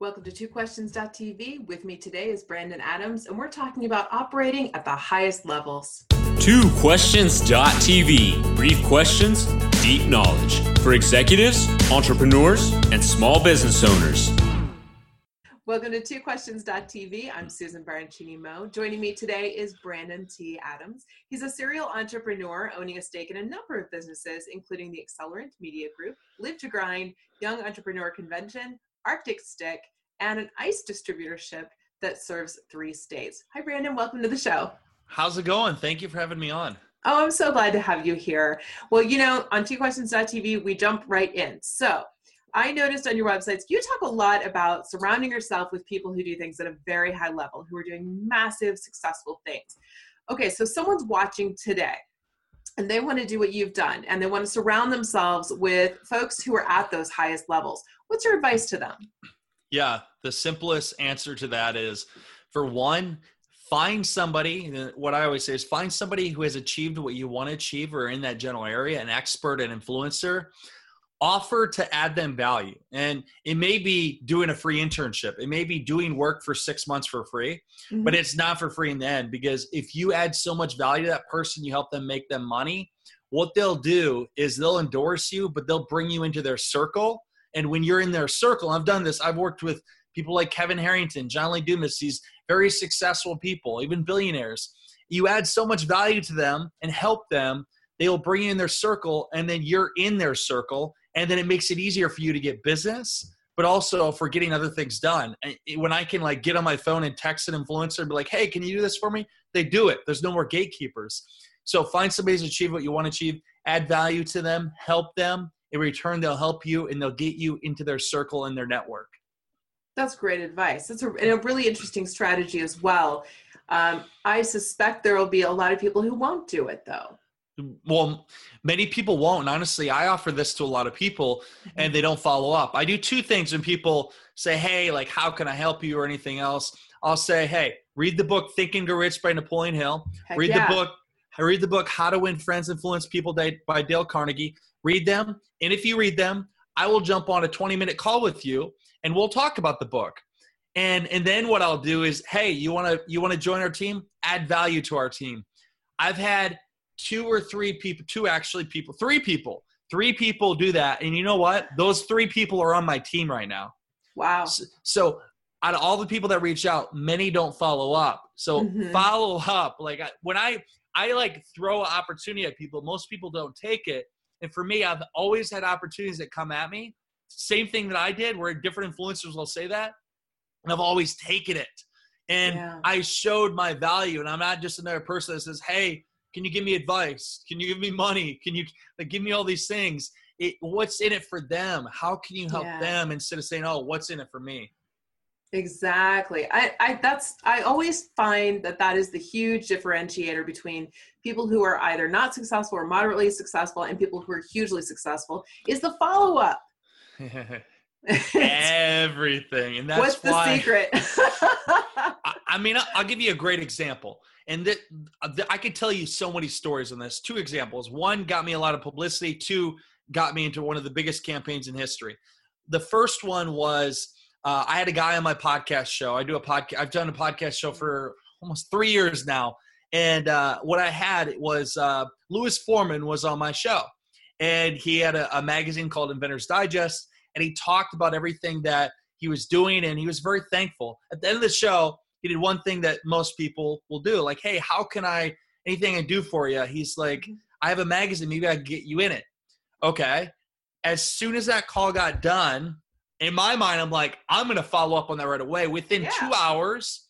Welcome to TwoQuestions.tv. With me today is Brandon Adams, and we're talking about operating at the highest levels. TwoQuestions.tv. Brief questions, deep knowledge for executives, entrepreneurs, and small business owners. Welcome to TwoQuestions.tv. I'm Susan Baroncini Moe. Joining me today is Brandon T. Adams. He's a serial entrepreneur owning a stake in a number of businesses, including the Accelerant Media Group, Live to Grind, Young Entrepreneur Convention, Arctic Stick, and an ice distributorship that serves three states. Hi, Brandon. Welcome to the show. How's it going? Thank you for having me on. Oh, I'm so glad to have you here. Well, you know, on TwoQuestions.tv, we jump right in. So, I noticed on your websites, you talk a lot about surrounding yourself with people who do things at a very high level, who are doing massive, successful things. Okay, so someone's watching today and they want to do what you've done and they want to surround themselves with folks who are at those highest levels. What's your advice to them? Yeah, the simplest answer to that is for one, find somebody. What I always say is find somebody who has achieved what you want to achieve or in that general area, an expert, an influencer. Offer to add them value. And it may be doing a free internship, it may be doing work for six months for free, mm-hmm. but it's not for free in the end because if you add so much value to that person, you help them make them money. What they'll do is they'll endorse you, but they'll bring you into their circle and when you're in their circle, I've done this, I've worked with people like Kevin Harrington, John Lee Dumas, these very successful people, even billionaires. You add so much value to them and help them, they'll bring you in their circle, and then you're in their circle. And then it makes it easier for you to get business, but also for getting other things done. When I can like get on my phone and text an influencer and be like, hey, can you do this for me? They do it. There's no more gatekeepers. So find somebody to achieve what you want to achieve, add value to them, help them, in return they'll help you and they'll get you into their circle and their network that's great advice that's a, a really interesting strategy as well um, i suspect there will be a lot of people who won't do it though well many people won't and honestly i offer this to a lot of people mm-hmm. and they don't follow up i do two things when people say hey like how can i help you or anything else i'll say hey read the book think and grow rich by napoleon hill Heck read yeah. the book I read the book How to Win Friends, Influence People by Dale Carnegie read them. And if you read them, I will jump on a 20 minute call with you and we'll talk about the book. And and then what I'll do is, hey, you want to you want to join our team? Add value to our team. I've had two or three people, two actually people, three people, three people do that. And you know what? Those three people are on my team right now. Wow. So, so out of all the people that reach out, many don't follow up. So mm-hmm. follow up. Like when I I like throw an opportunity at people, most people don't take it. And for me, I've always had opportunities that come at me. Same thing that I did, where different influencers will say that. And I've always taken it. And yeah. I showed my value. And I'm not just another person that says, hey, can you give me advice? Can you give me money? Can you like give me all these things? It, what's in it for them? How can you help yeah. them instead of saying, oh, what's in it for me? Exactly. I, I that's I always find that that is the huge differentiator between people who are either not successful or moderately successful and people who are hugely successful is the follow up. Everything, and that's what's why, the secret. I, I, mean, I'll give you a great example, and that I could tell you so many stories on this. Two examples. One got me a lot of publicity. Two got me into one of the biggest campaigns in history. The first one was uh, I had a guy on my podcast show. I do a podcast. I've done a podcast show for almost three years now. And uh, what I had was uh, Louis Foreman was on my show, and he had a, a, magazine called Inventors Digest, and he talked about everything that he was doing, and he was very thankful. At the end of the show, he did one thing that most people will do, like, "Hey, how can I anything I do for you?" He's like, mm-hmm. "I have a magazine. Maybe I can get you in it." Okay. As soon as that call got done, in my mind, I'm like, I'm going to follow up on that right away. Within yeah. two hours,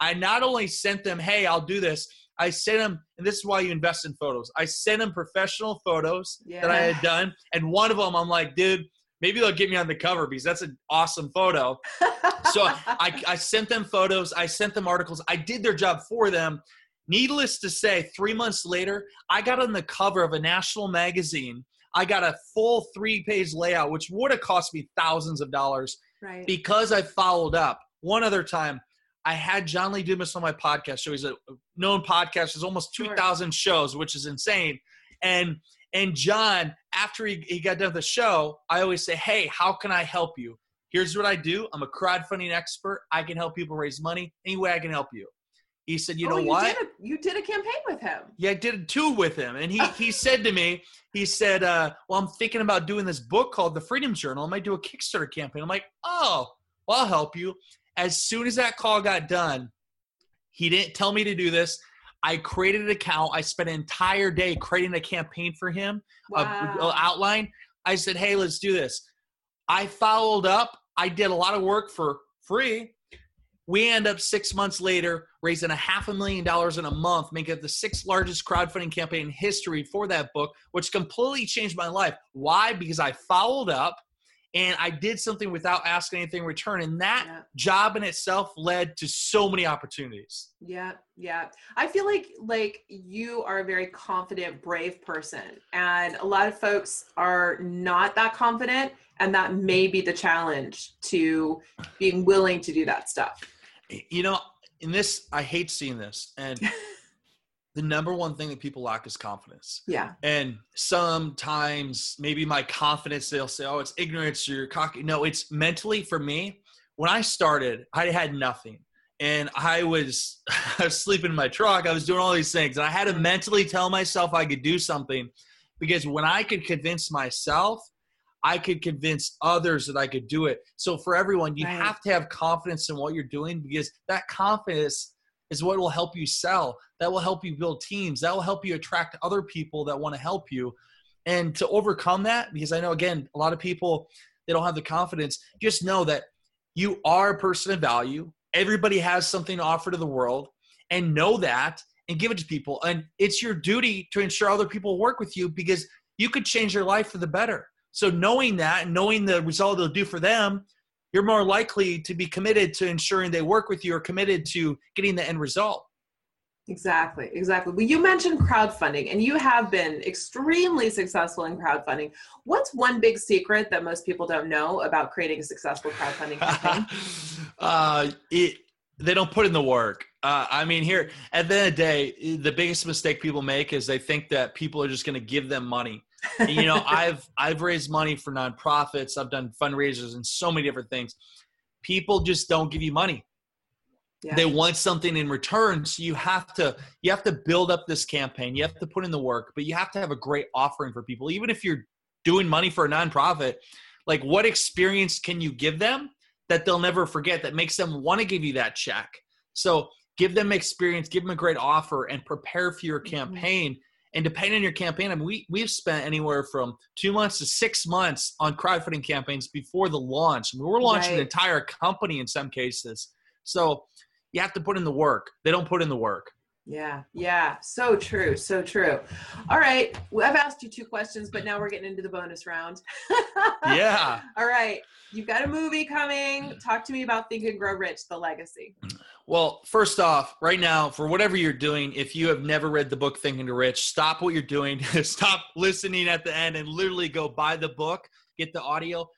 I not only sent them, hey, I'll do this. I sent them, and this is why you invest in photos. I sent them professional photos yeah. that I had done. And one of them, I'm like, dude, maybe they'll get me on the cover because that's an awesome photo. so I, I sent them photos, I sent them articles, I did their job for them. Needless to say, three months later, I got on the cover of a national magazine I got a full three page layout, which would have cost me thousands of dollars right. because I followed up. One other time, I had John Lee Dumas on my podcast show. He's a known podcast. There's almost 2,000 shows, which is insane. And and John, after he, he got done with the show, I always say, Hey, how can I help you? Here's what I do. I'm a crowdfunding expert. I can help people raise money any way I can help you. He said, "You oh, know you what? Did a, you did a campaign with him. Yeah, I did two with him, and he he said to me, he said, uh, "Well, I'm thinking about doing this book called The Freedom Journal. I might do a Kickstarter campaign." I'm like, "Oh, well, I'll help you." As soon as that call got done, he didn't tell me to do this. I created an account. I spent an entire day creating a campaign for him, Wow. a, a outline. I said, "Hey, let's do this." I followed up. I did a lot of work for free. We end up six months later raising a half a million dollars in a month, making it the sixth largest crowdfunding campaign in history for that book, which completely changed my life. Why? Because I followed up and I did something without asking anything in return. And that Yeah. job in itself led to so many opportunities. Yeah, yeah. I feel like like you are a very confident, brave person, and a lot of folks are not that confident, and that may be the challenge to being willing to do that stuff. You know, in this, I hate seeing this. And the number one thing that people lack is confidence. Yeah, And sometimes maybe my confidence, they'll say, oh, it's ignorance you're cocky. No, it's mentally for me. When I started, I had nothing. And I was, I was sleeping in my truck. I was doing all these things. And I had to mentally tell myself I could do something because when I could convince myself, I could convince others that I could do it. So for everyone, you Right. have to have confidence in what you're doing because that confidence is what will help you sell. That will help you build teams. That will help you attract other people that want to help you. And to overcome that, because I know again, a lot of people they don't have the confidence. Just know that you are a person of value. Everybody has something to offer to the world, and know that and give it to people. And it's your duty to ensure other people work with you because you could change their life for the better. So knowing that and knowing the result it'll do for them, you're more likely to be committed to ensuring they work with you or committed to getting the end result. exactly, exactly. Well, you mentioned crowdfunding, and you have been extremely successful in crowdfunding. What's one big secret that most people don't know about creating a successful crowdfunding campaign? uh, it they don't put in the work. Uh, I mean, here at the end of the day, the biggest mistake people make is they think that people are just going to give them money. And, you know, I've I've raised money for nonprofits. I've done fundraisers and so many different things. People just don't give you money. Yeah. They want something in return. So you have to you have to build up this campaign. You have to put in the work, but you have to have a great offering for people. Even if you're doing money for a nonprofit, like what experience can you give them that they'll never forget that makes them want to give you that check? So give them experience, give them a great offer, and prepare for your Mhm. campaign. And depending on your campaign, I mean, we we've spent anywhere from two months to six months on crowdfunding campaigns before the launch. I mean, we're launching an entire company in some cases. So you have to put in the work. They don't put in the work. Yeah, yeah, so true, so true. All right, well, I've asked you two questions, but now we're getting into the bonus round. Yeah. All right, you've got a movie coming. Talk to me about Think and Grow Rich: The Legacy. Well, first off, right now, for whatever you're doing, if you have never read the book Thinking to Rich, stop what you're doing, stop listening at the end, and literally go buy the book, get the audio.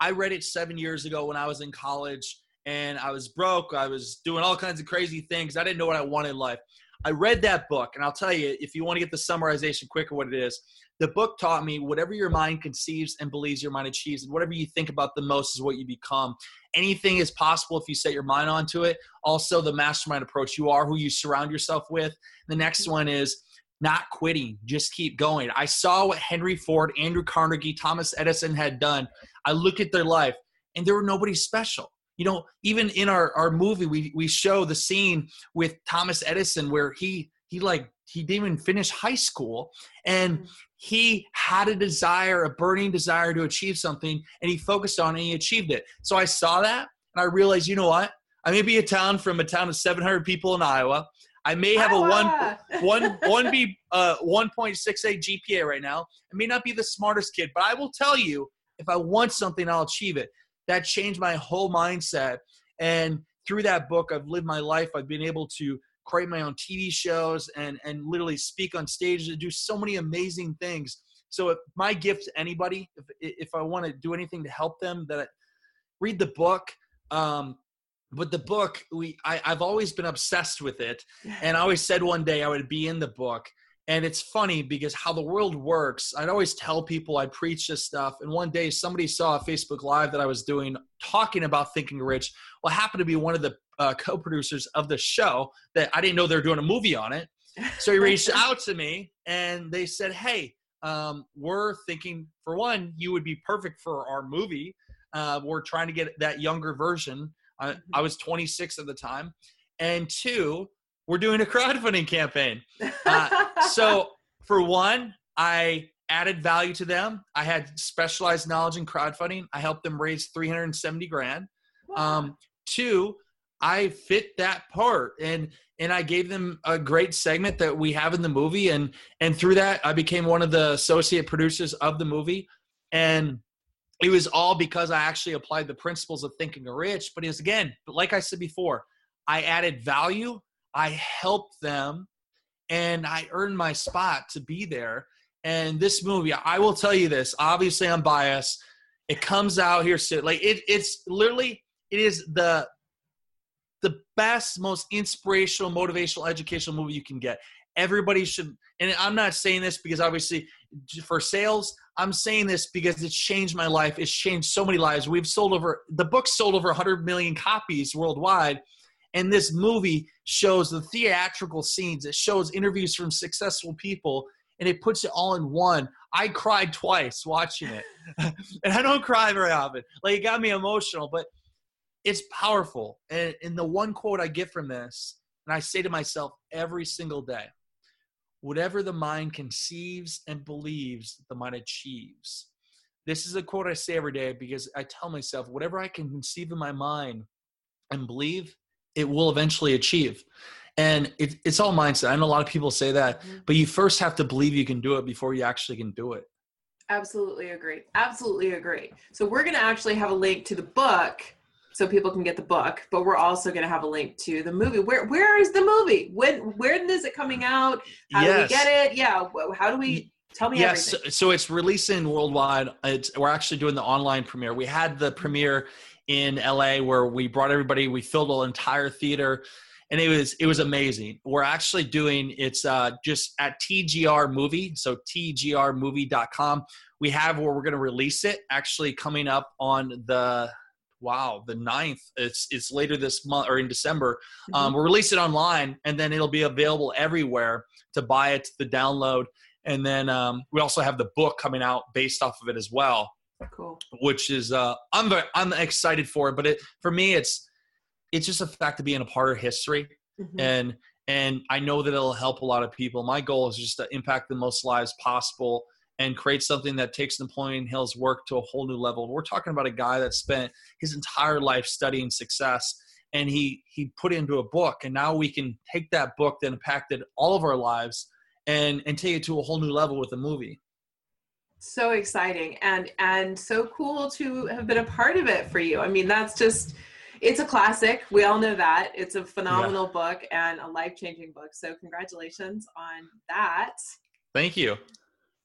I read it seven years ago when I was in college and I was broke. I was doing all kinds of crazy things. I didn't know what I wanted in life. I read that book, and I'll tell you, if you want to get the summarization quicker, what it is, the book taught me whatever your mind conceives and believes your mind achieves, and whatever you think about the most is what you become. Anything is possible if you set your mind onto it. Also, the mastermind approach you are who you surround yourself with. The next one is not quitting, just keep going. I saw what Henry Ford, Andrew Carnegie, Thomas Edison had done. I look at their life, and there were nobody special. You know, even in our, our movie, we, we show the scene with Thomas Edison where he he like he didn't even finish high school and he had a desire, a burning desire to achieve something, and he focused on it and he achieved it. So I saw that and I realized, you know what? I may be a town from a town of 700 people in Iowa. I may have a one Iowa! one one be uh 1.68 GPA right now. I may not be the smartest kid, but I will tell you if I want something, I'll achieve it. That changed my whole mindset. And through that book, I've lived my life. I've been able to create my own TV shows and and literally speak on stage and do so many amazing things. So if my gift to anybody, if if I want to do anything to help them, that I, read the book. Um, but the book, we I, I've always been obsessed with it, and I always said one day I would be in the book. And it's funny because how the world works, I'd always tell people I'd preach this stuff. And one day somebody saw a Facebook Live that I was doing talking about Thinking Rich. Well, happened to be one of the uh, co producers of the show that I didn't know they were doing a movie on it. So he reached out to me and they said, Hey, um, we're thinking, for one, you would be perfect for our movie. Uh, we're trying to get that younger version. I, I was 26 at the time. And two, we're doing a crowdfunding campaign. Uh, so, for one, I added value to them. I had specialized knowledge in crowdfunding. I helped them raise 370 grand. Wow. Um, two, I fit that part. And and I gave them a great segment that we have in the movie. And and through that I became one of the associate producers of the movie. And it was all because I actually applied the principles of thinking rich. But it was again like I said before I added value. I helped them. And I earned my spot to be there. And this movie I will tell you this obviously I'm biased. It comes out here soon like it it's literally it is the best, most inspirational, motivational, educational movie you can get. Everybody should, and I'm not saying this because obviously for sales, I'm saying this because it's changed my life. It's changed so many lives. We've sold over, the book sold over 100 million copies worldwide. And this movie shows the theatrical scenes, it shows interviews from successful people, and it puts it all in one. I cried twice watching it. and I don't cry very often. Like it got me emotional, but it's powerful. And, and the one quote I get from this, and I say to myself every single day whatever the mind conceives and believes, the mind achieves. This is a quote I say every day because I tell myself, whatever I can conceive in my mind and believe, it will eventually achieve. And it, it's all mindset. I know a lot of people say that, Mhm. but you first have to believe you can do it before you actually can do it. Absolutely agree. Absolutely agree. So we're going to actually have a link to the book so people can get the book, but we're also going to have a link to the movie. Where where is the movie? When when is it coming out? How do we get it? Yeah, how do we tell me yes everything? so it's releasing worldwide it's, we're actually doing the online premiere we had the premiere in la where we brought everybody we filled an entire theater and it was it was amazing we're actually doing it's uh just at tgr movie so tgrmovie.com we have where we're going to release it actually coming up on the wow the 9th it's it's later this month or in december um, Mhm. we'll release it online and then it'll be available everywhere to buy it to download and then um, we also have the book coming out based off of it as well cool. which is uh, i'm very i'm excited for it but it for me it's it's just a fact of being a part of history Mhm. and and i know that it'll help a lot of people my goal is just to impact the most lives possible and create something that takes napoleon hill's work to a whole new level we're talking about a guy that spent his entire life studying success and he he put it into a book and now we can take that book that impacted all of our lives and and take it to a whole new level with a movie so exciting and and so cool to have been a part of it for you. I mean, that's just it's a classic. We all know that. It's a phenomenal book and a life-changing book. So congratulations on that. thank you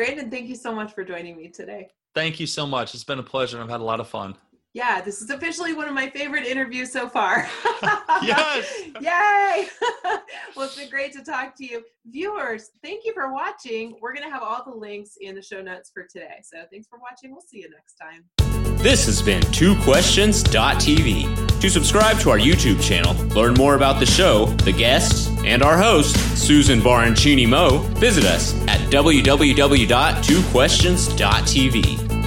Brandon, thank you so much for joining me today. thank you so much it's been a pleasure i've had a lot of fun Yeah, this is officially one of my favorite interviews so far. Yes. Yay! well, it's been great to talk to you. Viewers, thank you for watching. We're going to have all the links in the show notes for today. So thanks for watching. We'll see you next time. This has been Two twoquestions.tv. To subscribe to our YouTube channel, learn more about the show, the guests, and our host, Susan Baroncini Moe, visit us at www.twoquestions.tv.